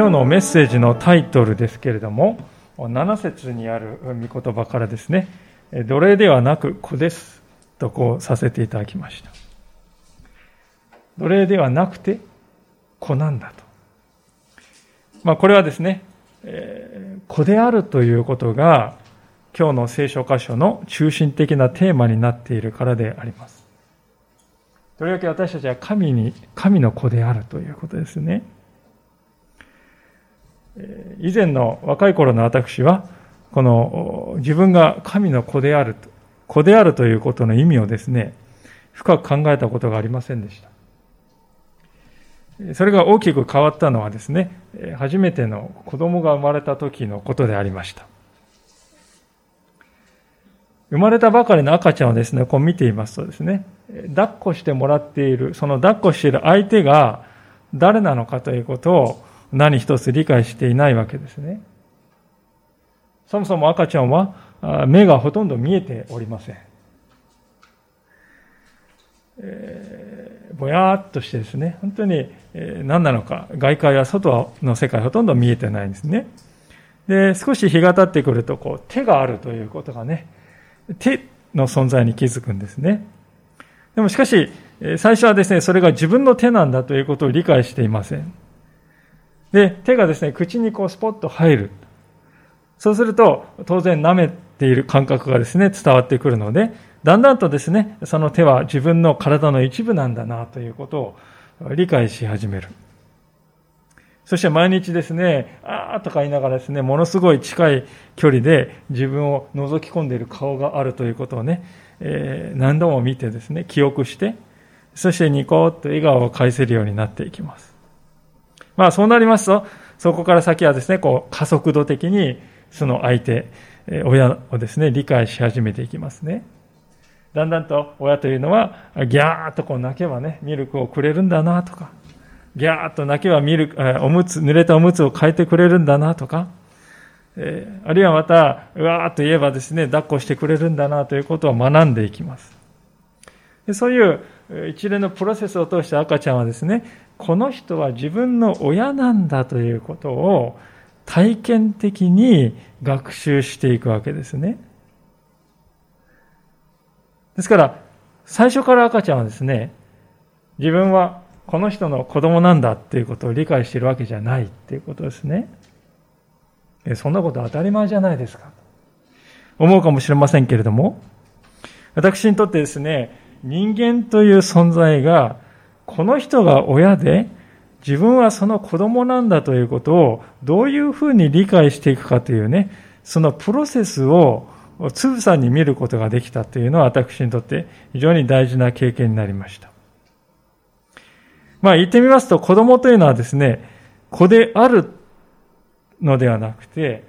今日のメッセージのタイトルですけれども、7節にある御言葉からですね、奴隷ではなく子ですとこうさせていただきました。奴隷ではなくて子なんだと。まあこれはですね、えー、子であるということが今日の聖書箇所の中心的なテーマになっているからであります。とりわけ私たちは神に、神の子であるということですね。以前の若い頃の私は、この自分が神の子である、子であるということの意味をですね、深く考えたことがありませんでした。それが大きく変わったのはですね、初めての子供が生まれた時のことでありました。生まれたばかりの赤ちゃんをですね、こう見ていますとですね、抱っこしてもらっている、その抱っこしている相手が誰なのかということを何一つ理解していないわけですね。そもそも赤ちゃんは目がほとんど見えておりません。えー、ぼやーっとしてですね、本当に、何なのか、外界や外の世界ほとんど見えてないんですね。で、少し日が経ってくると、こう、手があるということがね、手の存在に気づくんですね。でもしかし、最初はですね、それが自分の手なんだということを理解していません。で、手がですね、口にこうスポッと入る。そうすると、当然舐めている感覚がですね、伝わってくるので、だんだんとですね、その手は自分の体の一部なんだなということを理解し始める。そして毎日ですね、あーとか言いながらですね、ものすごい近い距離で自分を覗き込んでいる顔があるということをね、えー、何度も見てですね、記憶して、そしてニコッと笑顔を返せるようになっていきます。まあそうなりますと、そこから先はですね、こう加速度的にその相手、親をですね、理解し始めていきますね。だんだんと親というのは、ギャーッとこう泣けばね、ミルクをくれるんだなとか、ギャーッと泣けばミルク、おむつ、濡れたおむつを変えてくれるんだなとか、えあるいはまた、うわーっと言えばですね、抱っこしてくれるんだなということを学んでいきます。でそういう一連のプロセスを通して赤ちゃんはですね、この人は自分の親なんだということを体験的に学習していくわけですね。ですから、最初から赤ちゃんはですね、自分はこの人の子供なんだっていうことを理解しているわけじゃないっていうことですね。そんなこと当たり前じゃないですか。思うかもしれませんけれども、私にとってですね、人間という存在がこの人が親で、自分はその子供なんだということをどういうふうに理解していくかというね、そのプロセスをつぶさに見ることができたというのは私にとって非常に大事な経験になりました。まあ言ってみますと子供というのはですね、子であるのではなくて、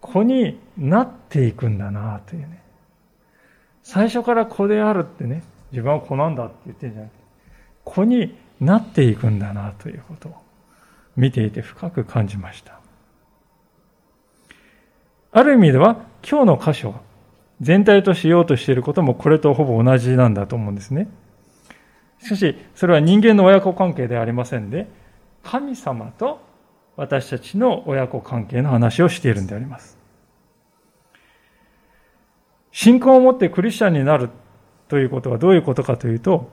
子になっていくんだなというね。最初から子であるってね、自分は子なんだって言ってるんじゃなくて、子になっていくんだなということを見ていて深く感じました。ある意味では今日の箇所全体としようとしていることもこれとほぼ同じなんだと思うんですね。しかし、それは人間の親子関係ではありませんで、神様と私たちの親子関係の話をしているんであります。信仰を持ってクリスチャンになるということはどういうことかというと、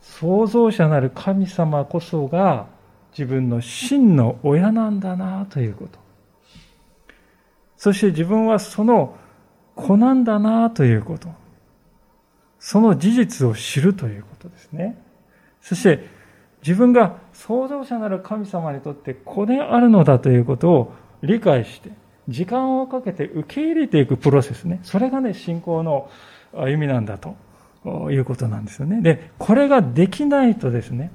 創造者なる神様こそが自分の真の親なんだなということ。そして自分はその子なんだなということ。その事実を知るということですね。そして自分が創造者なる神様にとって子であるのだということを理解して、時間をかけて受け入れていくプロセスね。それがね、信仰の歩みなんだということなんですよね。で、これができないとですね、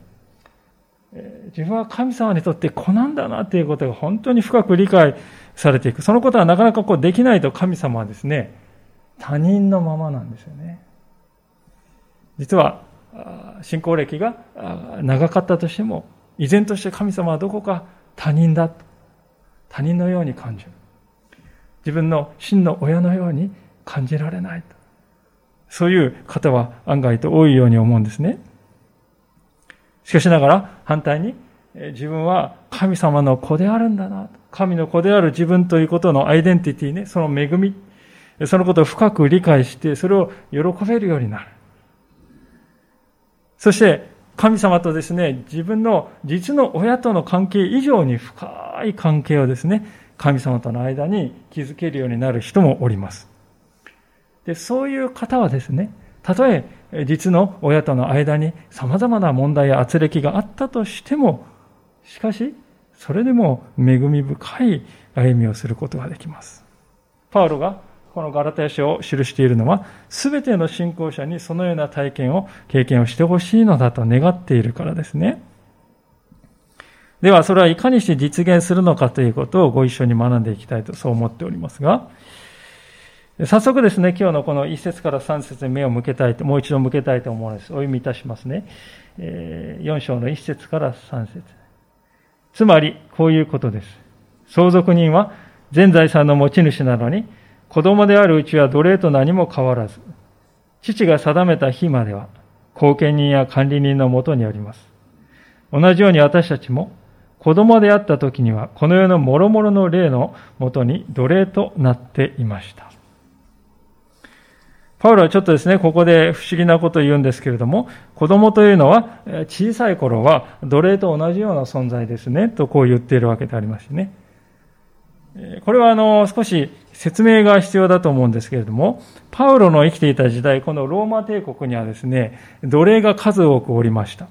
自分は神様にとって子なんだなっていうことが本当に深く理解されていく。そのことはなかなかこうできないと神様はですね、他人のままなんですよね。実は、信仰歴が長かったとしても、依然として神様はどこか他人だと。他人のように感じる。自分の真の親のように感じられないと。そういう方は案外と多いように思うんですね。しかしながら反対に自分は神様の子であるんだな。神の子である自分ということのアイデンティティね、その恵み、そのことを深く理解して、それを喜べるようになる。そして、神様とですね、自分の実の親との関係以上に深い関係をですね、神様との間に築けるようになる人もおります。で、そういう方はですね、たとえ実の親との間に様々な問題や圧力があったとしても、しかし、それでも恵み深い歩みをすることができます。パウロがこのガラタヤ書を記しているのは、すべての信仰者にそのような体験を、経験をしてほしいのだと願っているからですね。では、それはいかにして実現するのかということをご一緒に学んでいきたいとそう思っておりますが、早速ですね、今日のこの1節から3節に目を向けたいと、もう一度向けたいと思うんです。お読みいたしますね。4章の1節から3節つまり、こういうことです。相続人は全財産の持ち主なのに、子供であるうちは奴隷と何も変わらず、父が定めた日までは、後見人や管理人のもとにあります。同じように私たちも、子供であった時には、この世の諸々の霊のもとに奴隷となっていました。パウロはちょっとですね、ここで不思議なことを言うんですけれども、子供というのは、小さい頃は奴隷と同じような存在ですね、とこう言っているわけでありましてね。これはあの、少し説明が必要だと思うんですけれども、パウロの生きていた時代、このローマ帝国にはですね、奴隷が数多くおりました。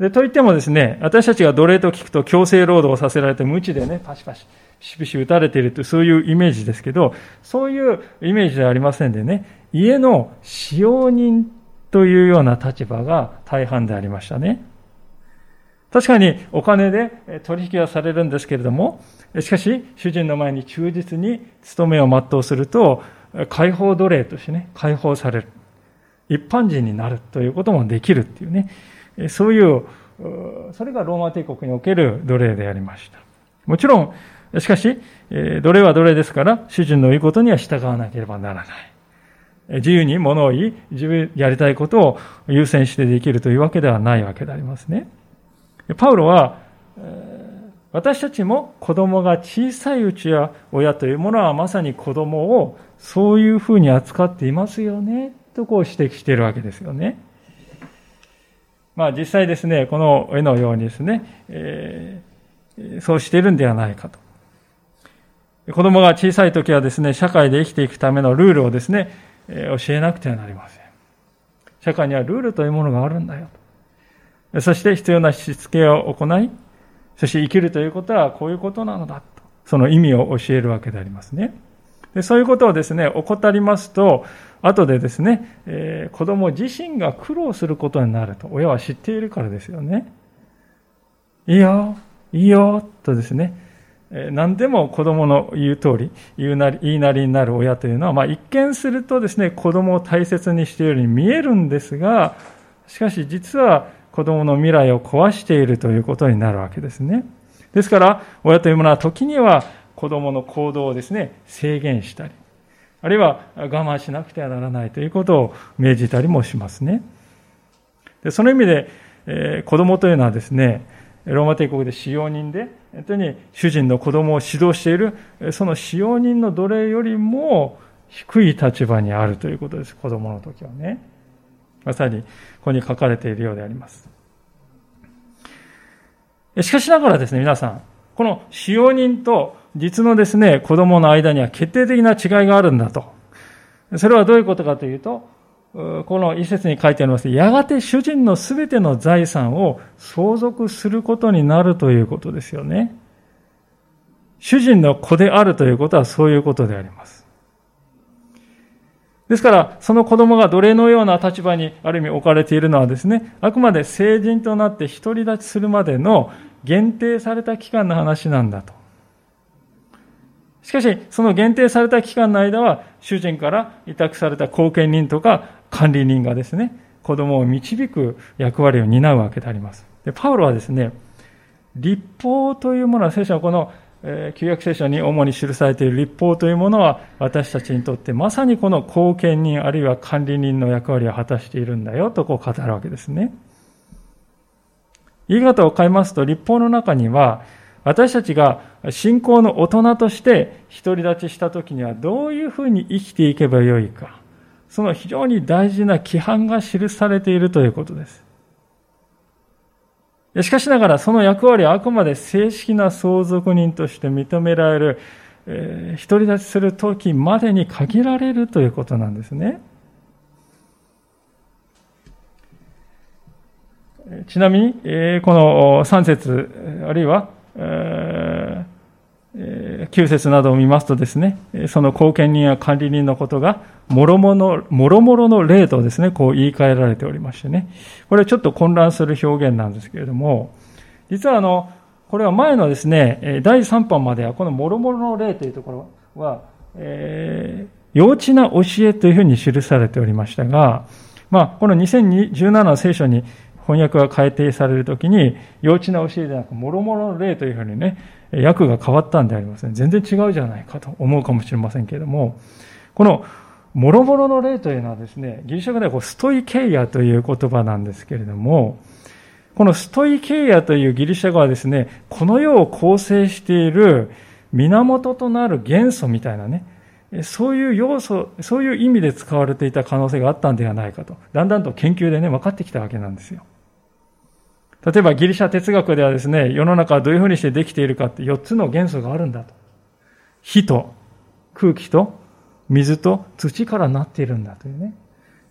で、といってもですね、私たちが奴隷と聞くと強制労働をさせられて無知でね、パシパシ、ピシピシ打たれているというそういうイメージですけど、そういうイメージではありませんでね、家の使用人というような立場が大半でありましたね。確かにお金で取引はされるんですけれども、しかし、主人の前に忠実に務めを全うすると、解放奴隷としてね、解放される。一般人になるということもできるっていうね、そういう、それがローマ帝国における奴隷でありました。もちろん、しかし、奴隷は奴隷ですから、主人の言うことには従わなければならない。自由に物を言い、自分やりたいことを優先してできるというわけではないわけでありますね。パウロは、私たちも子供が小さいうちや親というものはまさに子供をそういうふうに扱っていますよね、とこう指摘しているわけですよね。まあ実際ですね、この絵のようにですね、えー、そうしているんではないかと。子供が小さい時はですね、社会で生きていくためのルールをですね、え、教えなくてはなりません。社会にはルールというものがあるんだよと。そして必要なしつけを行い、そして生きるということはこういうことなのだと、その意味を教えるわけでありますね。でそういうことをですね、怠りますと、後でですね、えー、子供自身が苦労することになると、親は知っているからですよね。いいよ、いいよ、とですね、えー、何でも子供の言う通り、言うなり、言いなりになる親というのは、まあ一見するとですね、子供を大切にしているように見えるんですが、しかし実は子供の未来を壊しているということになるわけですね。ですから、親というものは時には子供の行動をですね、制限したり、あるいは我慢しなくてはならないということを命じたりもしますね。でその意味で、えー、子供というのはですね、ローマ帝国で使用人で、本当に主人の子供を指導している、その使用人の奴隷よりも低い立場にあるということです、子供の時はね。まさに、ここに書かれているようであります。しかしながらですね、皆さん、この使用人と実のですね、子供の間には決定的な違いがあるんだと。それはどういうことかというと、この一節に書いてあります。やがて主人のすべての財産を相続することになるということですよね。主人の子であるということはそういうことであります。ですから、その子供が奴隷のような立場にある意味置かれているのはですね、あくまで成人となって独り立ちするまでの限定された期間の話なんだと。しかし、その限定された期間の間は、主人から委託された後見人とか管理人がですね、子供を導く役割を担うわけであります。で、パウロはですね、立法というものは聖書のこのえ旧約聖書に主に記されている立法というものは私たちにとってまさにこの後見人あるいは管理人の役割を果たしているんだよとこう語るわけですね。言い方を変えますと立法の中には私たちが信仰の大人として独り立ちした時にはどういうふうに生きていけばよいかその非常に大事な規範が記されているということです。しかしながらその役割はあくまで正式な相続人として認められる、えー、独り立ちする時までに限られるということなんですね。ちなみに、この3節あるいは、旧説などを見ますとですね、その後見人や管理人のことが、もろもろもろもろの例とですね、こう言い換えられておりましてね、これはちょっと混乱する表現なんですけれども、実はあの、これは前のですね、第3版まではこのもろもろの例というところは、えー、幼稚な教えというふうに記されておりましたが、まあ、この2017の聖書に翻訳が改訂されるときに、幼稚な教えではなく、もろもろの例というふうにね、訳が変わったんでありますね。全然違うじゃないかと思うかもしれませんけれども、この、もろもろの例というのはですね、ギリシャ語ではこうストイケイアという言葉なんですけれども、このストイケイアというギリシャ語はですね、この世を構成している源となる元素みたいなね、そういう要素、そういう意味で使われていた可能性があったんではないかと、だんだんと研究でね、分かってきたわけなんですよ。例えばギリシャ哲学ではですね、世の中はどういうふうにしてできているかって4つの元素があるんだと。火と空気と水と土からなっているんだというね。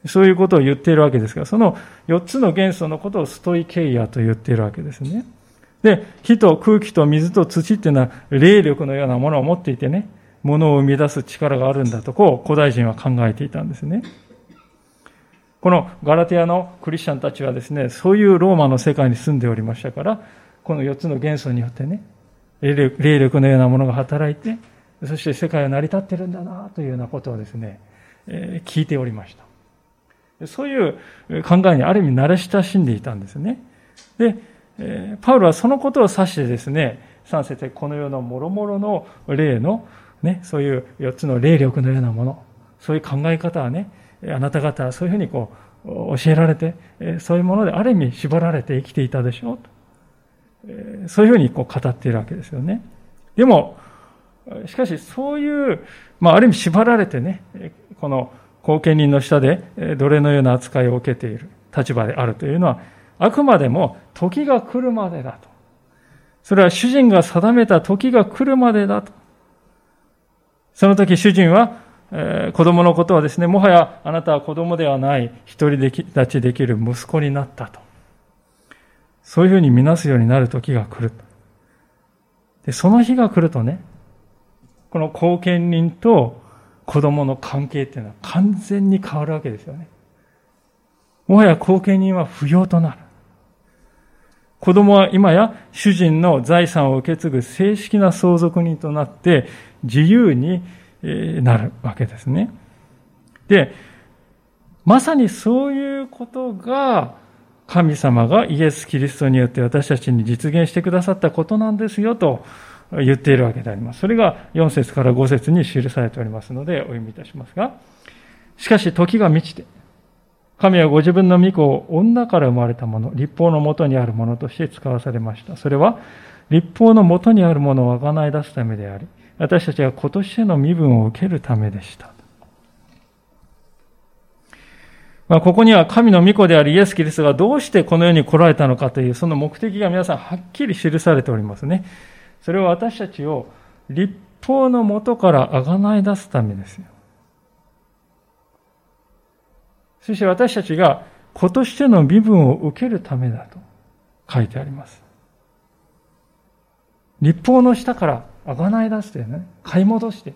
そういうことを言っているわけですが、その4つの元素のことをストイケイアと言っているわけですね。で、火と空気と水と土っていうのは霊力のようなものを持っていてね、ものを生み出す力があるんだとこう古代人は考えていたんですね。このガラテヤのクリスチャンたちはですね、そういうローマの世界に住んでおりましたから、この4つの元素によってね、霊力のようなものが働いて、そして世界は成り立ってるんだなというようなことをですね、え、聞いておりました。そういう考えにある意味慣れ親しんでいたんですね。で、え、パウロはそのことを指してですね、3節でこの世の諸々の霊の、ね、そういう4つの霊力のようなもの、そういう考え方はね、あなた方はそういうふうにこう教えられて、そういうものである意味縛られて生きていたでしょうと。そういうふうにこう語っているわけですよね。でも、しかしそういう、まあある意味縛られてね、この後見人の下で奴隷のような扱いを受けている立場であるというのは、あくまでも時が来るまでだと。それは主人が定めた時が来るまでだと。その時主人はえー、子供のことはですね、もはやあなたは子供ではない、一人で立ちできる息子になったと。そういうふうに見なすようになる時が来る。で、その日が来るとね、この後見人と子供の関係っていうのは完全に変わるわけですよね。もはや後見人は不要となる。子供は今や主人の財産を受け継ぐ正式な相続人となって自由になるわけですね。で、まさにそういうことが神様がイエス・キリストによって私たちに実現してくださったことなんですよと言っているわけであります。それが4節から5節に記されておりますのでお読みいたしますが、しかし時が満ちて、神はご自分の御子を女から生まれたもの、立法のもとにあるものとして使わされました。それは、立法のもとにあるものをあがない出すためであり、私たちが今年への身分を受けるためでした。まあ、ここには神の御子であるイエス・キリストがどうしてこの世に来られたのかというその目的が皆さんはっきり記されておりますね。それは私たちを立法のもとからあがない出すためですよ。そして私たちが子としての身分を受けるためだと書いてあります。立法の下からあがない出すというね、買い戻して、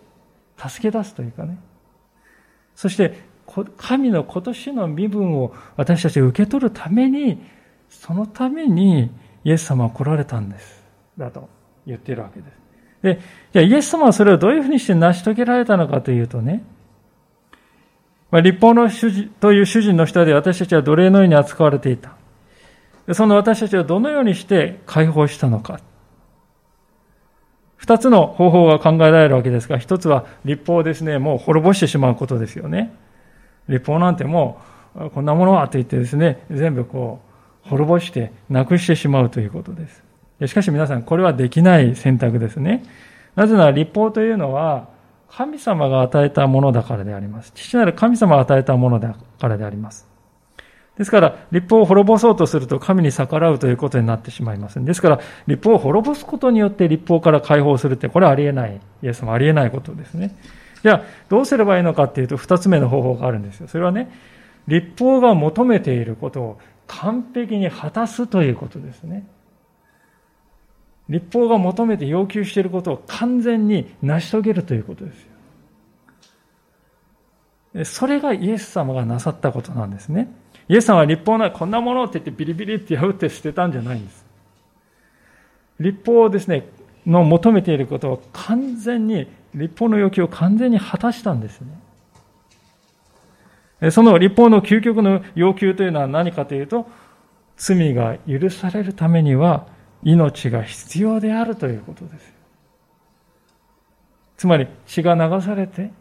助け出すというかね。そして、神の今年の身分を私たちが受け取るために、そのためにイエス様は来られたんです。だと言っているわけです。で、じゃあイエス様はそれをどういうふうにして成し遂げられたのかというとね、まあ、立法の主人という主人の下で私たちは奴隷のように扱われていた。その私たちはどのようにして解放したのか。二つの方法が考えられるわけですが、一つは立法をですね、もう滅ぼしてしまうことですよね。立法なんてもう、こんなものはと言ってですね、全部こう、滅ぼして、なくしてしまうということです。しかし皆さん、これはできない選択ですね。なぜなら立法というのは、神様が与えたものだからであります。父なる神様が与えたものだからであります。ですから、立法を滅ぼそうとすると神に逆らうということになってしまいます。ですから、立法を滅ぼすことによって立法から解放するって、これはありえない、イエスもありえないことですね。じゃあ、どうすればいいのかっていうと、二つ目の方法があるんですよ。それはね、立法が求めていることを完璧に果たすということですね。立法が求めて要求していることを完全に成し遂げるということですよ。それがイエス様がなさったことなんですね。イエスさんは立法なこんなものって言ってビリビリって破って捨てたんじゃないんです。立法をですね、の求めていることを完全に、立法の要求を完全に果たしたんですね。その立法の究極の要求というのは何かというと、罪が許されるためには命が必要であるということです。つまり血が流されて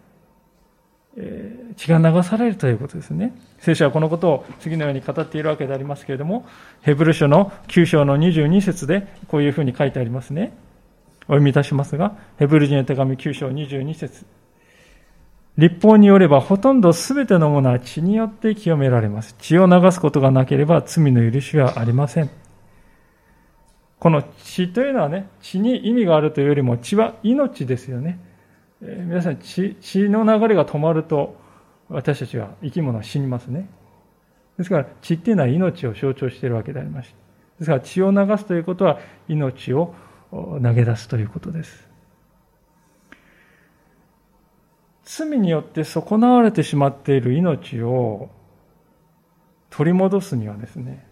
血が流されるということですね。聖書はこのことを次のように語っているわけでありますけれども、ヘブル書の9章の22節でこういうふうに書いてありますね。お読みいたしますが、ヘブル人の手紙9章22節立法によればほとんど全てのものは血によって清められます。血を流すことがなければ罪の許しはありません。この血というのはね、血に意味があるというよりも血は命ですよね。え皆さん血血の流れが止まると私たちは生き物は死にますね。ですから血っていうのは命を象徴しているわけでありまして。ですから血を流すということは命を投げ出すということです。罪によって損なわれてしまっている命を取り戻すにはですね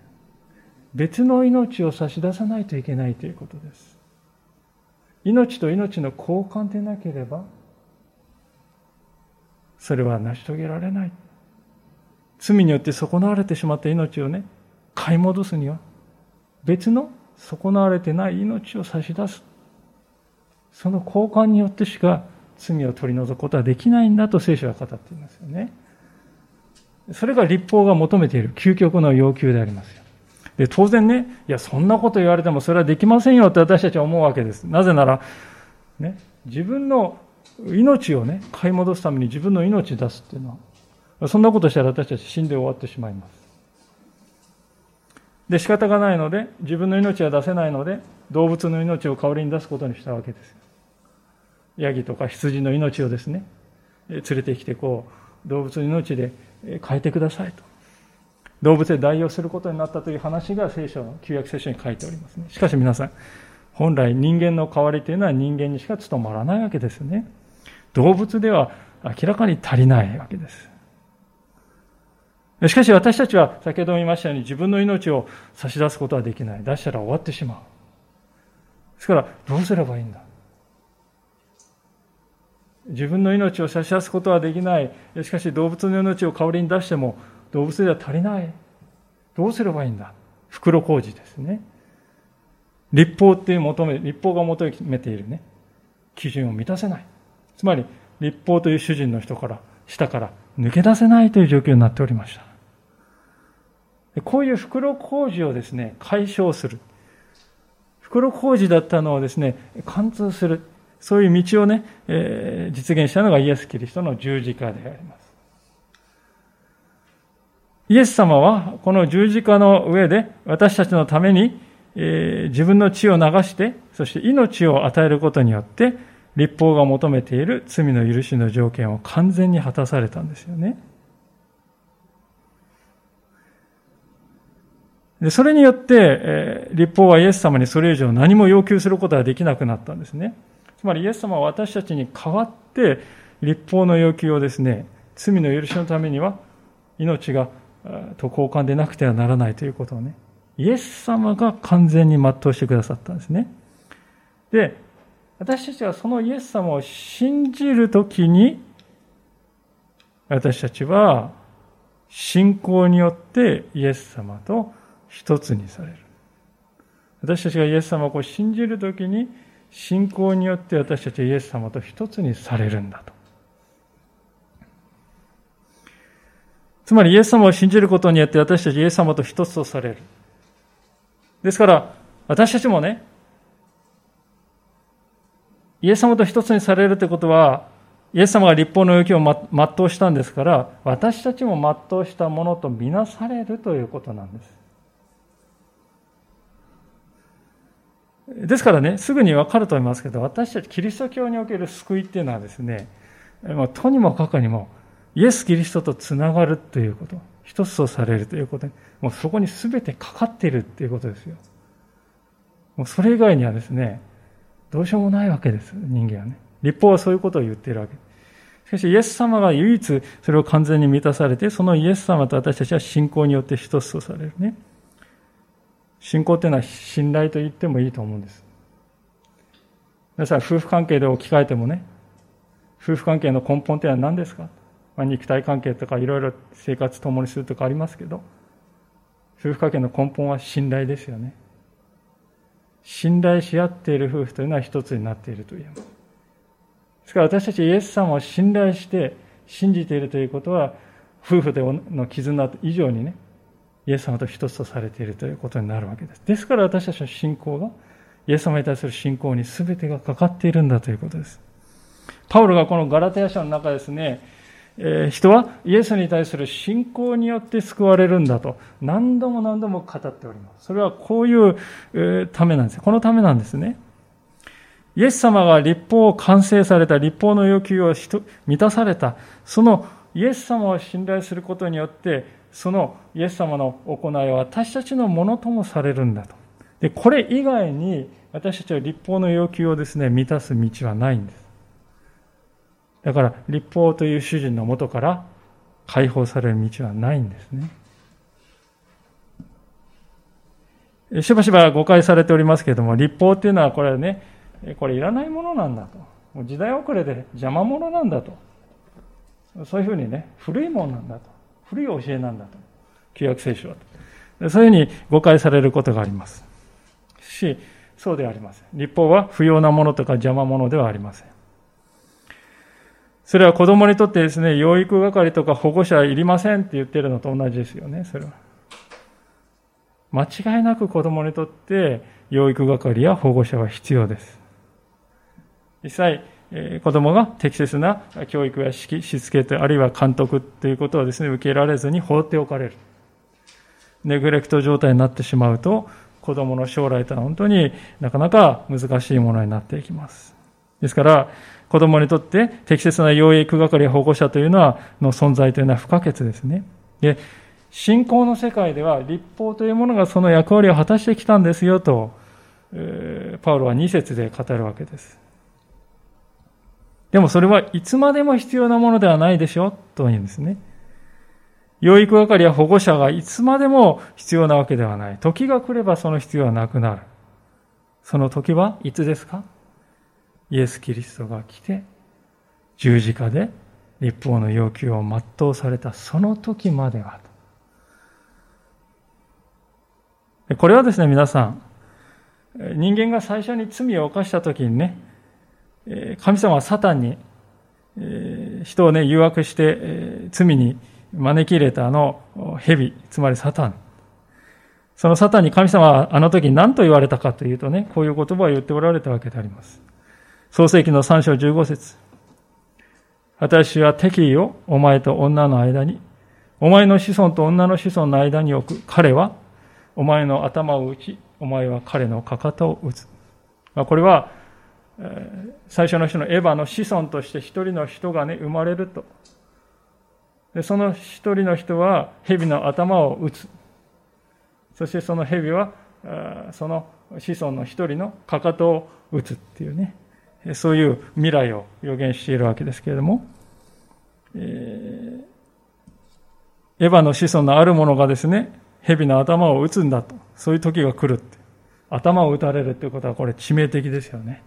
別の命を差し出さないといけないということです。命と命の交換でなければそれは成し遂げられない。罪によって損なわれてしまった命をね、買い戻すには、別の損なわれてない命を差し出す。その交換によってしか罪を取り除くことはできないんだと聖書は語っていますよね。それが立法が求めている究極の要求でありますよ。で、当然ね、いや、そんなこと言われてもそれはできませんよって私たちは思うわけです。なぜなら、ね、自分の命をね、買い戻すために自分の命を出すっていうのは、そんなことしたら私たち死んで終わってしまいます。で、仕方がないので、自分の命は出せないので、動物の命を代わりに出すことにしたわけです。ヤギとか羊の命をですね、連れてきて、こう、動物の命で変えてくださいと。動物で代用することになったという話が聖書の旧約聖書に書いておりますね。しかし皆さん、本来人間の代わりというのは人間にしか務まらないわけですよね。動物では明らかに足りないわけです。しかし私たちは先ほども言いましたように自分の命を差し出すことはできない。出したら終わってしまう。ですからどうすればいいんだ？自分の命を差し出すことはできない。しかし動物の命を代わりに出しても動物では足りない。どうすればいいんだ？袋小路ですね。立法っていう求め、立法が求めているね、基準を満たせない。つまり、立法という主人の人から、下から抜け出せないという状況になっておりました。こういう袋小路をですね、解消する。袋小路だったのをですね、貫通する。そういう道をね、えー、実現したのがイエス・キリストの十字架であります。イエス様はこの十字架の上で私たちのために、えー、自分の血を流して、そして命を与えることによって、立法が求めている罪の許しの条件を完全に果たされたんですよね。でそれによって、えー、立法はイエス様にそれ以上何も要求することができなくなったんですね。つまりイエス様は私たちに代わって立法の要求をですね、罪の許しのためには命がと交換でなくてはならないということをね、イエス様が完全に全うしてくださったんですね。で、私たちはそのイエス様を信じるときに、私たちは信仰によってイエス様と一つにされる。私たちがイエス様を信じるときに、信仰によって私たちはイエス様と一つにされるんだと。つまりイエス様を信じることによって私たちイエス様と一つとされる。ですから、私たちもね、イエス様と一つにされるということは、イエス様が立法の要求を全うしたんですから、私たちも全うしたものとみなされるということなんです。ですからね、すぐにわかると思いますけど、私たちキリスト教における救いっていうのはですね、とにもかくにも、イエス・キリストとつながるということ、一つとされるということもうそこに全てかかっているということですよ。もうそれ以外にはですね、どうしようもないわけです、人間はね。立法はそういうことを言っているわけ。しかし、イエス様が唯一それを完全に満たされて、そのイエス様と私たちは信仰によって一つとされるね。信仰っていうのは信頼と言ってもいいと思うんです。皆さん、夫婦関係で置き換えてもね、夫婦関係の根本ってのは何ですか、まあ、肉体関係とかいろいろ生活共にするとかありますけど、夫婦関係の根本は信頼ですよね。信頼し合っている夫婦というのは一つになっていると言えます。ですから私たちイエス様を信頼して信じているということは、夫婦での絆以上にね、イエス様と一つとされているということになるわけです。ですから私たちの信仰が、イエス様に対する信仰に全てがかかっているんだということです。パウロがこのガラテヤ書の中ですね、人はイエスに対する信仰によって救われるんだと何度も何度も語っております。それはこういう、ためなんです。このためなんですね。イエス様が立法を完成された、立法の要求を満たされた、そのイエス様を信頼することによって、そのイエス様の行いは私たちのものともされるんだと。で、これ以外に私たちは立法の要求をですね、満たす道はないんです。だから、立法という主人のもとから解放される道はないんですね。しばしば誤解されておりますけれども、立法っていうのはこれね、これいらないものなんだと。もう時代遅れで邪魔者なんだと。そういうふうにね、古いものなんだと。古い教えなんだと。旧約聖書はと。そういうふうに誤解されることがあります。し、そうではありません。立法は不要なものとか邪魔者ではありません。それは子供にとってですね、養育係とか保護者いりませんって言ってるのと同じですよね、それは。間違いなく子供にとって養育係や保護者は必要です。実際、子供が適切な教育やしつけと、あるいは監督ということをですね、受けられずに放っておかれる。ネグレクト状態になってしまうと、子供の将来とは本当になかなか難しいものになっていきます。ですから、子供にとって適切な養育係保護者というのは、の存在というのは不可欠ですね。で、信仰の世界では立法というものがその役割を果たしてきたんですよと、パウロは2節で語るわけです。でもそれはいつまでも必要なものではないでしょうと言うんですね。養育係や保護者がいつまでも必要なわけではない。時が来ればその必要はなくなる。その時はいつですか？イエス・キリストが来て、十字架で立法の要求を全うされたその時まではと。これはですね、皆さん、人間が最初に罪を犯した時にね、神様はサタンに、人をね、誘惑して、罪に招き入れたあの蛇、つまりサタン。そのサタンに神様はあの時何と言われたかというとね、こういう言葉を言っておられたわけであります。創世記の3章15節私は敵意をお前と女の間に、お前の子孫と女の子孫の間に置く。彼はお前の頭を打ち、お前は彼のかかとを打つ。まあ、これは、最初の人のエヴァの子孫として一人の人がね、生まれると。でその一人の人は蛇の頭を打つ。そしてその蛇は、その子孫の一人のかかとを打つっていうね。そういう未来を予言しているわけですけれども、えー、エヴァの子孫のある者がですね、蛇の頭を打つんだと。そういう時が来るって。頭を打たれるっていうことはこれ致命的ですよね。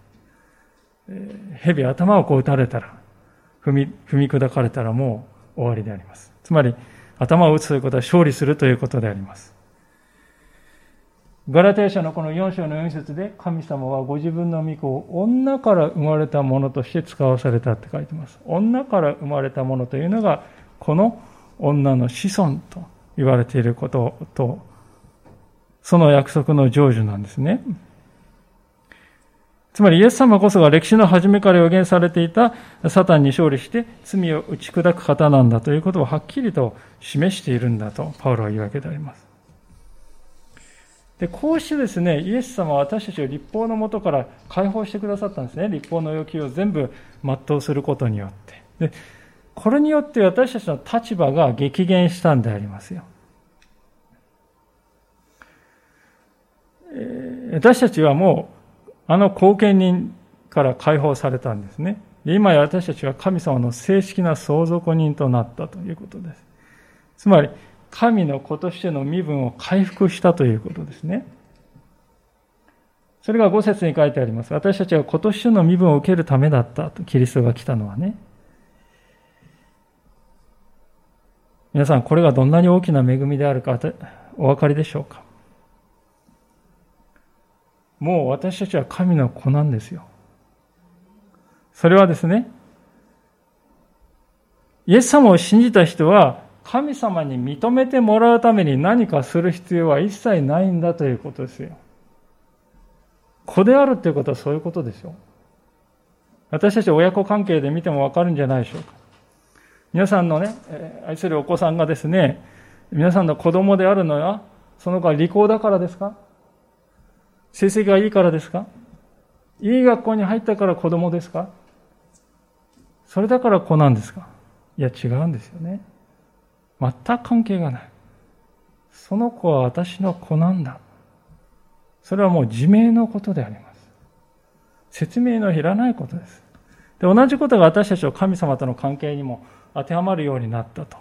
えー、蛇頭をこう打たれたら、踏み、踏み砕かれたらもう終わりであります。つまり、頭を打つということは勝利するということであります。ガラテヤ書のこの4章の4節で神様はご自分の御子を女から生まれたものとして使わされたって書いてます。女から生まれたものというのがこの女の子孫と言われていることとその約束の成就なんですね。つまりイエス様こそが歴史の初めから予言されていたサタンに勝利して罪を打ち砕く方なんだということをはっきりと示しているんだとパウロは言うわけであります。で、こうしてですね、イエス様は私たちを立法のもとから解放してくださったんですね。立法の要求を全部全うすることによって。で、これによって私たちの立場が激減したんでありますよ。え私たちはもう、あの後見人から解放されたんですね。今や私たちは神様の正式な相続人となったということです。つまり、神の子としての身分を回復したということですね。それが5節に書いてあります。私たちは子としての身分を受けるためだったと、キリストが来たのはね。皆さん、これがどんなに大きな恵みであるかお分かりでしょうか？もう私たちは神の子なんですよ。それはですね、イエス様を信じた人は神様に認めてもらうために何かする必要は一切ないんだということですよ。子であるということはそういうことですよ。私たち親子関係で見てもわかるんじゃないでしょうか。皆さんのね、愛するお子さんがですね、皆さんの子供であるのは、その子は利口だからですか？成績がいいからですか？いい学校に入ったから子供ですか？それだから子なんですか？いや違うんですよね。全く関係がない。その子は私の子なんだ。それはもう自明のことであります。説明のいらないことです。で、同じことが私たちの神様との関係にも当てはまるようになったと。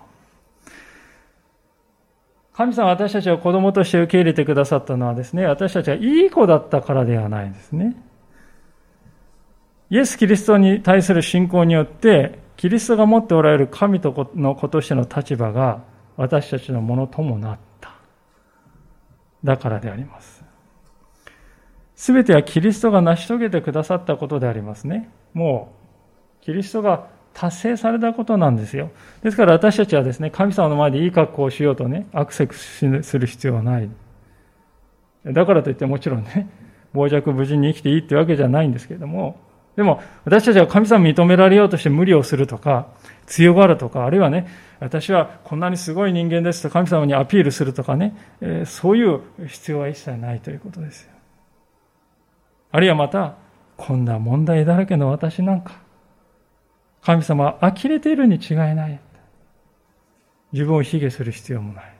神様私たちを子供として受け入れてくださったのはですね、私たちはいい子だったからではないですね。イエス・キリストに対する信仰によって、キリストが持っておられる神の子としての立場が私たちのものともなった。だからであります。すべてはキリストが成し遂げてくださったことでありますね。もう、キリストが達成されたことなんですよ。ですから私たちはですね、神様の前でいい格好をしようとね、アクセスする必要はない。だからといってもちろんね、傍若無人に生きていいってわけじゃないんですけれども、でも、私たちは神様認められようとして無理をするとか、強がるとか、あるいはね、私はこんなにすごい人間ですと神様にアピールするとかね、え、そういう必要は一切ないということですよ。あるいはまた、こんな問題だらけの私なんか、神様は呆れているに違いない。自分を卑下する必要もない。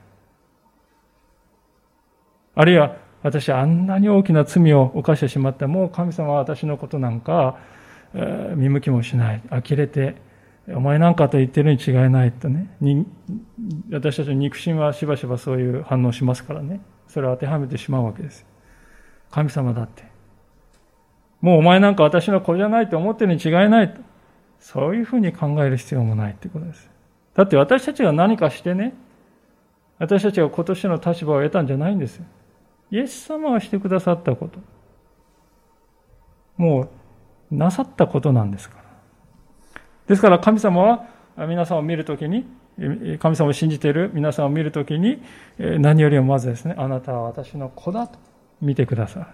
あるいは、私あんなに大きな罪を犯してしまったもう神様は私のことなんか、見向きもしない。呆れてお前なんかと言ってるに違いないとね。私たちの肉親はしばしばそういう反応しますからね。それを当てはめてしまうわけです神様だって。もうお前なんか私の子じゃないと思ってるに違いないと。そういうふうに考える必要もないってことです。だって私たちが何かしてね私たちが今年の立場を得たんじゃないんですよ。イエス様がしてくださったこと。もう、なさったことなんですから。ですから神様は皆さんを見るときに、神様を信じている皆さんを見るときに、何よりもまずですね、あなたは私の子だと見てください。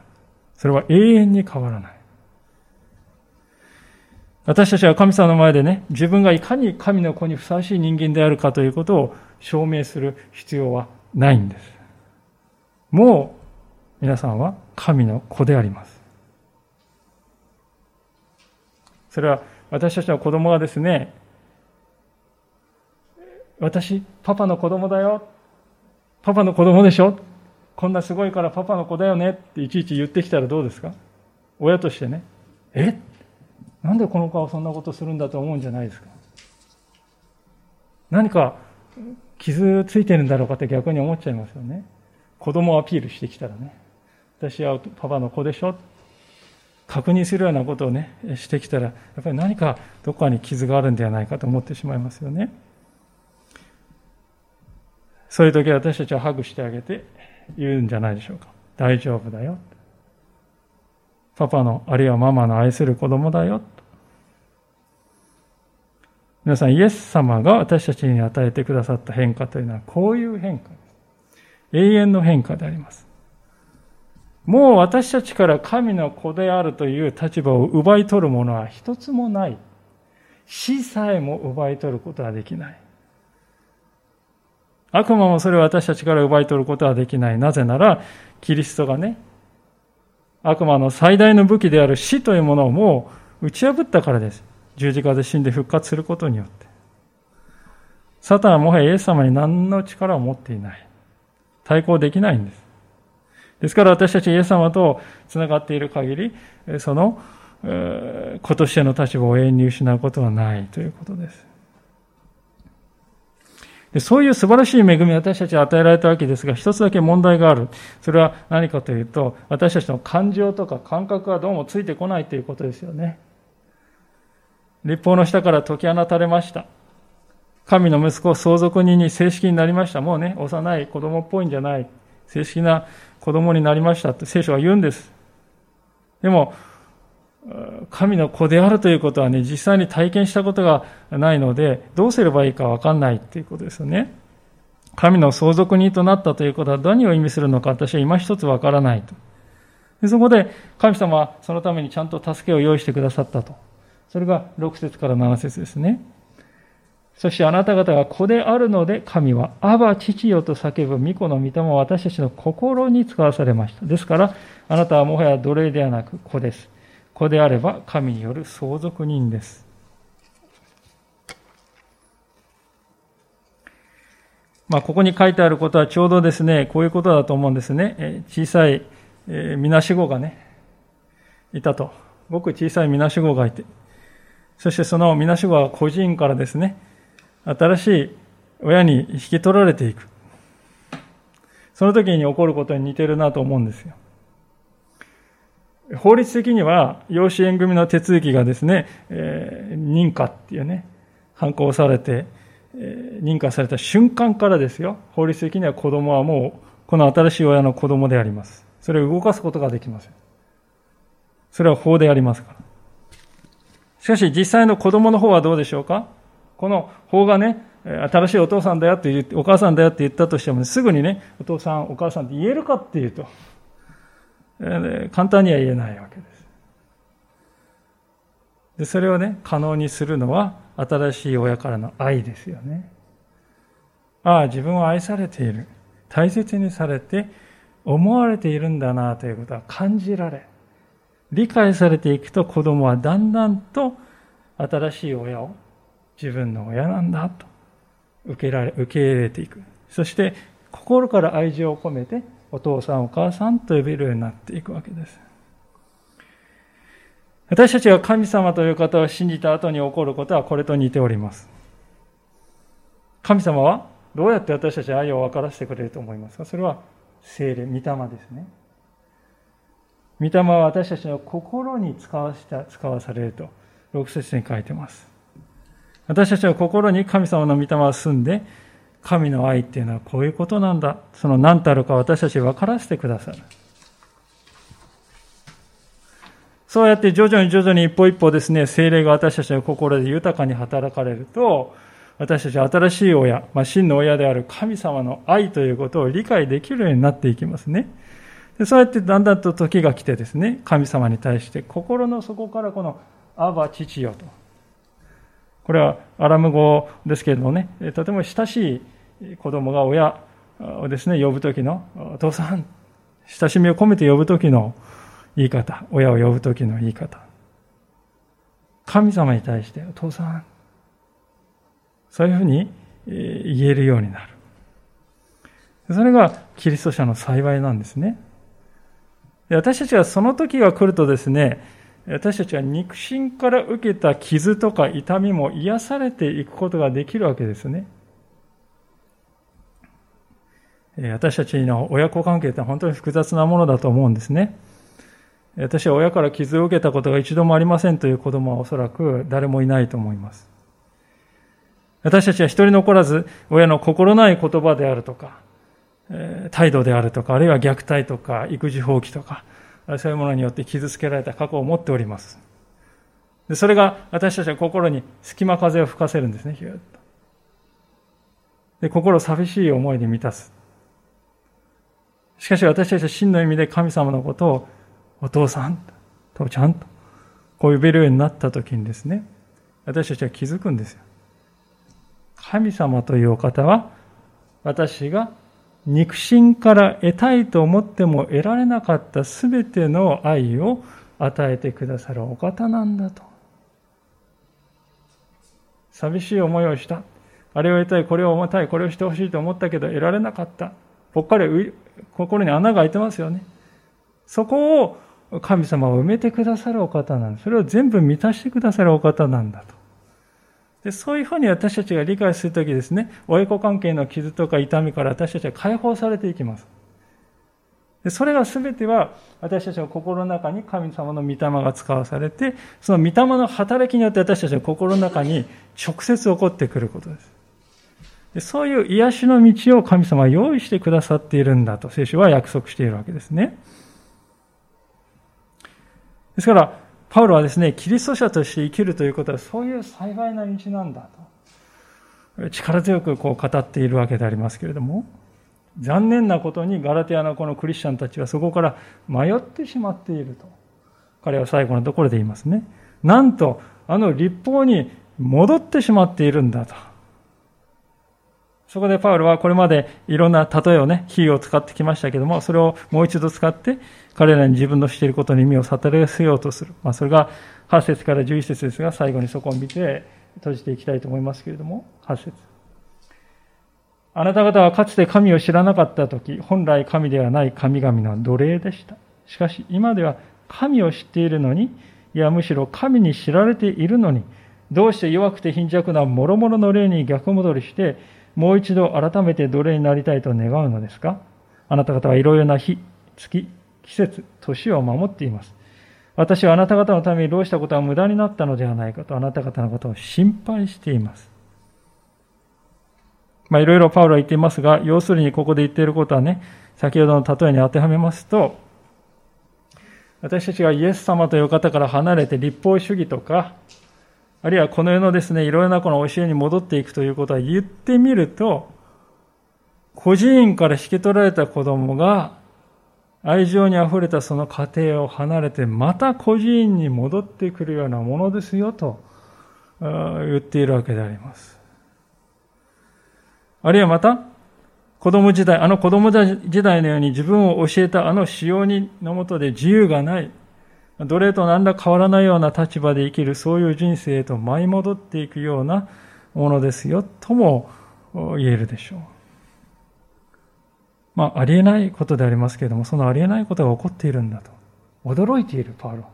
それは永遠に変わらない。私たちは神様の前でね、自分がいかに神の子にふさわしい人間であるかということを証明する必要はないんです。もう皆さんは神の子であります。それは私たちの子供がですね、私、パパの子供だよ。パパの子供でしょこんなすごいからパパの子だよねっていちいち言ってきたらどうですか？親としてね、え？なんでこの子はそんなことするんだと思うんじゃないですか？何か傷ついてるんだろうかって逆に思っちゃいますよね。子供をアピールしてきたらね。私はパパの子でしょ確認するようなことをね、してきたら、やっぱり何かどこかに傷があるんではないかと思ってしまいますよね。そういう時は私たちはハグしてあげて言うんじゃないでしょうか。大丈夫だよ。パパの、あるいはママの愛する子供だよ。皆さん、イエス様が私たちに与えてくださった変化というのは、こういう変化です。永遠の変化であります。もう私たちから神の子であるという立場を奪い取るものは一つもない。死さえも奪い取ることはできない。悪魔もそれを私たちから奪い取ることはできない。なぜなら、キリストがね、悪魔の最大の武器である死というものをもう打ち破ったからです。十字架で死んで復活することによって。サタンはもはやイエス様に何の力を持っていない。対抗できないんです。ですから私たちイエス様と繋がっている限り、その、子としての立場を永遠に失うことはないということです。でそういう素晴らしい恵みを私たちは与えられたわけですが、一つだけ問題がある。それは何かというと、私たちの感情とか感覚がどうもついてこないということですよね。立法の下から解き放たれました。神の息子、相続人に正式になりました。もうね、幼い子供っぽいんじゃない。正式な子供になりましたって聖書は言うんです。でも、神の子であるということはね、実際に体験したことがないので、どうすればいいかわかんないっていうことですよね。神の相続人となったということは何を意味するのか私は今一つわからないと。でそこで神様はそのためにちゃんと助けを用意してくださったと。それが6節から7節ですね。そしてあなた方が子であるので神は、アバ父よと叫ぶ御子の御霊を私たちの心に使わされました。ですから、あなたはもはや奴隷ではなく子です。子であれば神による相続人です。まあ、ここに書いてあることはちょうどですね、こういうことだと思うんですね。小さい、えー、みなしごがね、いたと。ごく小さいみなしごがいて、そしてそのみなしごは孤児院からですね、新しい親に引き取られていく。その時に起こることに似てるなと思うんですよ。法律的には養子縁組の手続きがですね、えー、認可っていうね、反抗されて、えー、認可された瞬間からですよ。法律的には子供はもうこの新しい親の子供であります。それを動かすことができません。それは法でありますから。しかし実際の子供の方はどうでしょうか？この法がね、新しいお父さんだよって言って、お母さんだよって言ったとしても、ね、すぐにね、お父さん、お母さんって言えるかっていうと、え簡単には言えないわけです。で、それをね、可能にするのは、新しい親からの愛ですよね。ああ、自分は愛されている。大切にされて、思われているんだなということは感じられ、理解されていくと子供はだんだんと新しい親を自分の親なんだと受けられ、受け入れていく。そして心から愛情を込めてお父さんお母さんと呼べるようになっていくわけです。私たちが神様という方を信じた後に起こることはこれと似ております。神様はどうやって私たち愛を分からせてくれると思いますか？それは精霊、御霊ですね。御霊は私たちの心に使わした使わされると、6節に書いてます。私たちの心に神様の御霊は住んで、神の愛っていうのはこういうことなんだ。その何たるか私たち分からせてくださる。そうやって徐々に徐々に一歩一歩ですね、精霊が私たちの心で豊かに働かれると、私たちは新しい親、まあ、真の親である神様の愛ということを理解できるようになっていきますね。でそうやってだんだんと時が来てですね、神様に対して心の底からこの、アバ父よと。これはアラム語ですけれどもね、とても親しい子供が親をですね、呼ぶときの、お父さん、親しみを込めて呼ぶときの言い方、親を呼ぶときの言い方。神様に対して、お父さん、そういうふうに言えるようになる。それがキリスト者の幸いなんですね。私たちはその時が来るとですね、私たちは肉親から受けた傷とか痛みも癒されていくことができるわけですね。私たちの親子関係って本当に複雑なものだと思うんですね。私は親から傷を受けたことが一度もありませんという子供はおそらく誰もいないと思います。私たちは一人残らず親の心ない言葉であるとか、態度であるとか、あるいは虐待とか育児放棄とか、そういうものによって傷つけられた過去を持っております。でそれが私たちは心に隙間風を吹かせるんですね、ひゅっと。で、心を寂しい思いで満たす。しかし私たちは真の意味で神様のことをお父さん、父ちゃんと、こう呼べるようになった時にですね、私たちは気づくんですよ。神様というお方は、私が肉親から得たいと思っても得られなかったすべての愛を与えてくださるお方なんだと。寂しい思いをした。あれを得たい、これを重たい、これをしてほしいと思ったけど得られなかった。ぽっかり心に穴が開いてますよね。そこを神様を埋めてくださるお方なんです。それを全部満たしてくださるお方なんだと。でそういうふうに私たちが理解するときですね、親子関係の傷とか痛みから私たちは解放されていきます。でそれが全ては私たちの心の中に神様の御霊が使わされて、その御霊の働きによって私たちの心の中に直接起こってくることです。でそういう癒しの道を神様は用意してくださっているんだと聖書は約束しているわけですね。ですから、パウロはですね、キリスト者として生きるということはそういう幸いな道なんだと。力強くこう語っているわけでありますけれども、残念なことにガラティアのこのクリスチャンたちはそこから迷ってしまっていると。彼は最後のところで言いますね。なんと、あの立法に戻ってしまっているんだと。そこでパウロはこれまでいろんな例えをね、比喩を使ってきましたけども、それをもう一度使って、彼らに自分のしていることに意味を悟らせようとする。まあ、それが8節から11節ですが、最後にそこを見て閉じていきたいと思いますけれども、8節あなた方はかつて神を知らなかったとき、本来神ではない神々の奴隷でした。しかし今では神を知っているのに、いやむしろ神に知られているのに、どうして弱くて貧弱な諸々の霊に逆戻りして、もう一度改めて奴隷になりたいと願うのですか？あなた方はいろいろな日、月、季節、年を守っています。私はあなた方のためにどうしたことは無駄になったのではないかとあなた方のことを心配しています。まあいろいろパウロは言っていますが、要するにここで言っていることはね、先ほどの例えに当てはめますと、私たちがイエス様という方から離れて立法主義とか、あるいはこの世のですね、いろいろなこの教えに戻っていくということは言ってみると、孤児院から引き取られた子供が愛情に溢れたその家庭を離れて、また孤児院に戻ってくるようなものですよと言っているわけであります。あるいはまた、子供時代、あの子供時代のように自分を教えたあの使用人のもとで自由がない、奴隷と何ら変わらないような立場で生きる、そういう人生へと舞い戻っていくようなものですよ、とも言えるでしょう。まあ、ありえないことでありますけれども、そのありえないことが起こっているんだと。驚いているパウロ。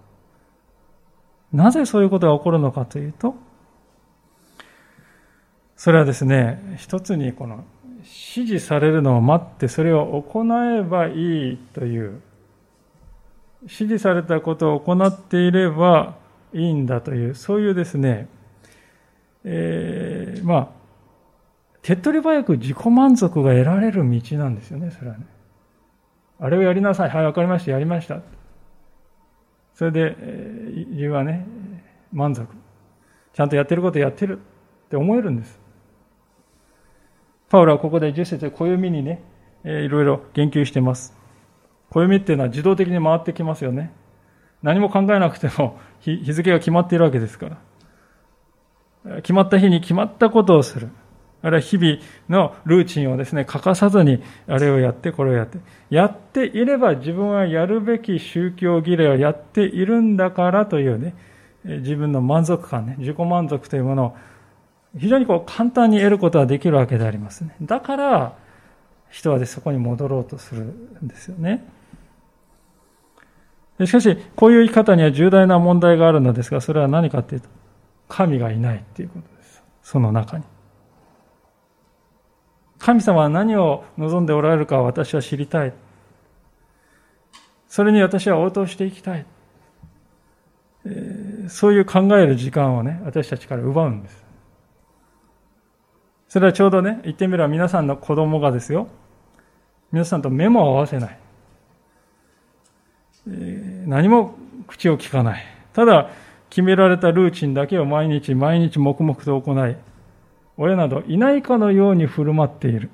なぜそういうことが起こるのかというと、それはですね、一つにこの指示されるのを待ってそれを行えばいいという、指示されたことを行っていればいいんだという、そういうですね、えー、まあ、手っ取り早く自己満足が得られる道なんですよね、それはね。あれをやりなさい。はい、わかりました。やりました。それで、え理由はね、満足。ちゃんとやってることやってるって思えるんです。パウロはここで10節で暦にね、えいろいろ言及してます。暦っていうのは自動的に回ってきますよね。何も考えなくても 日付が決まっているわけですから。決まった日に決まったことをする。あるいは日々のルーチンをですね、欠かさずに、あれをやって、これをやって。やっていれば自分はやるべき宗教儀礼をやっているんだからというね、自分の満足感ね、自己満足というものを非常にこう簡単に得ることができるわけでありますね。だから、人はでそこに戻ろうとするんですよね。しかし、こういう生き方には重大な問題があるのですが、それは何かというと、神がいないっていうことです。その中に。神様は何を望んでおられるか私は知りたい。それに私は応答していきたい。そういう考える時間をね、私たちから奪うんです。それはちょうどね、言ってみれば皆さんの子供がですよ、皆さんと目も合わせない。何も口を聞かない。ただ、決められたルーチンだけを毎日毎日黙々と行い、親などいないかのように振る舞っている。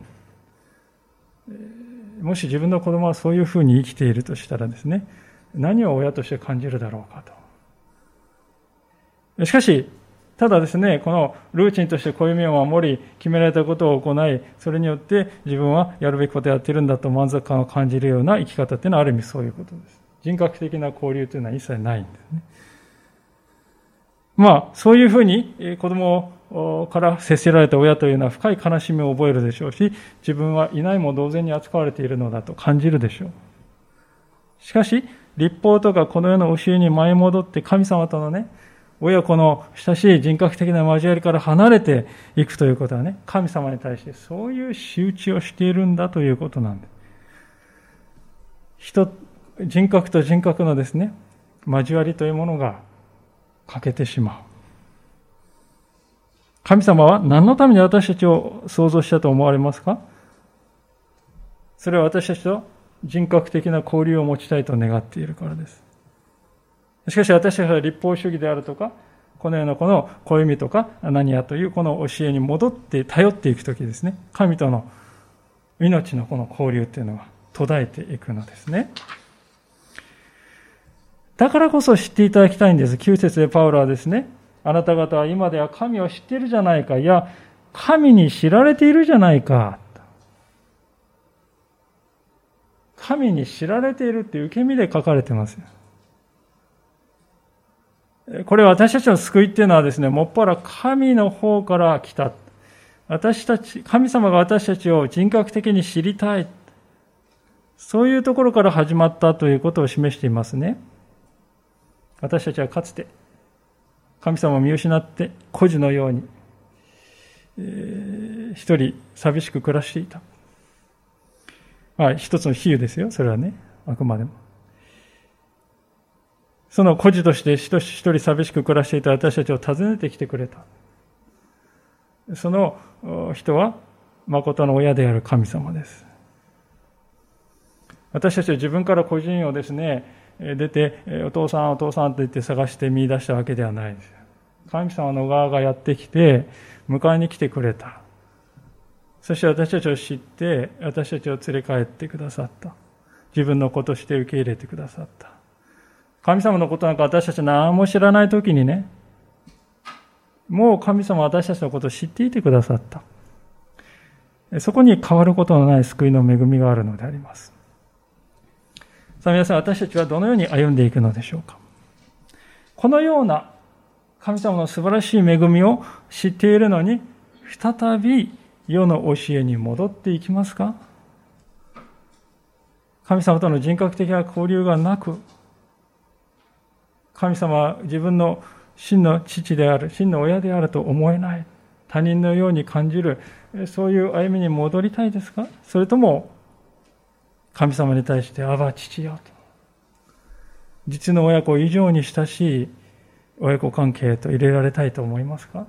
もし自分の子供はそういうふうに生きているとしたらですね、何を親として感じるだろうかと。しかし、ただですね、このルーチンとして暦を守り、決められたことを行い、それによって自分はやるべきことをやっているんだと満足感を感じるような生き方っていうのはある意味そういうことです。人格的な交流というのは一切ないんですね。まあ、そういうふうに子供から接せられた親というのは深い悲しみを覚えるでしょうし、自分はいないも同然に扱われているのだと感じるでしょう。しかし、立法とかこの世の教えに舞い戻って神様とのね、親子の親しい人格的な交わりから離れていくということはね、神様に対してそういう仕打ちをしているんだということなんです。人、人格と人格のですね、交わりというものが欠けてしまう。神様は何のために私たちを創造したと思われますか？それは私たちと人格的な交流を持ちたいと願っているからです。しかし私たちは立法主義であるとか、このようなこの暦とか何やというこの教えに戻って頼っていくときですね、神との命のこの交流っていうのは途絶えていくのですね。だからこそ知っていただきたいんです。9節でパウロはですね、あなた方は今では神を知っているじゃないか。いや、神に知られているじゃないか。神に知られているって受け身で書かれてます。これ私たちの救いっていうのはですね、もっぱら神の方から来た。私たち、神様が私たちを人格的に知りたい。そういうところから始まったということを示していますね。私たちはかつて神様を見失って孤児のように、えー、一人寂しく暮らしていた。まあ一つの比喩ですよ、それはね、あくまでも。その孤児として一人寂しく暮らしていた私たちを訪ねてきてくれた。その人は誠の親である神様です。私たちは自分から個人をですね、出て、お父さん、お父さんと言って探して見出したわけではないです。神様の側がやってきて、迎えに来てくれた。そして私たちを知って、私たちを連れ帰ってくださった。自分の子として受け入れてくださった。神様のことなんか私たち何も知らないときにね、もう神様は私たちのことを知っていてくださった。そこに変わることのない救いの恵みがあるのであります。さあ皆さん、私たちはどのように歩んでいくのでしょうか？このような神様の素晴らしい恵みを知っているのに、再び世の教えに戻っていきますか？神様との人格的な交流がなく、神様は自分の真の父である、真の親であると思えない、他人のように感じる、そういう歩みに戻りたいですか？それとも、神様に対して、あば父よと。実の親子以上に親しい親子関係と入れられたいと思いますか？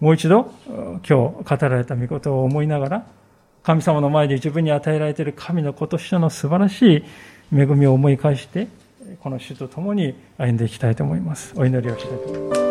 もう一度、今日語られた御事を思いながら、神様の前で自分に与えられている神の子としての素晴らしい恵みを思い返して、この主と共に歩んでいきたいと思います。お祈りをしたいと思います。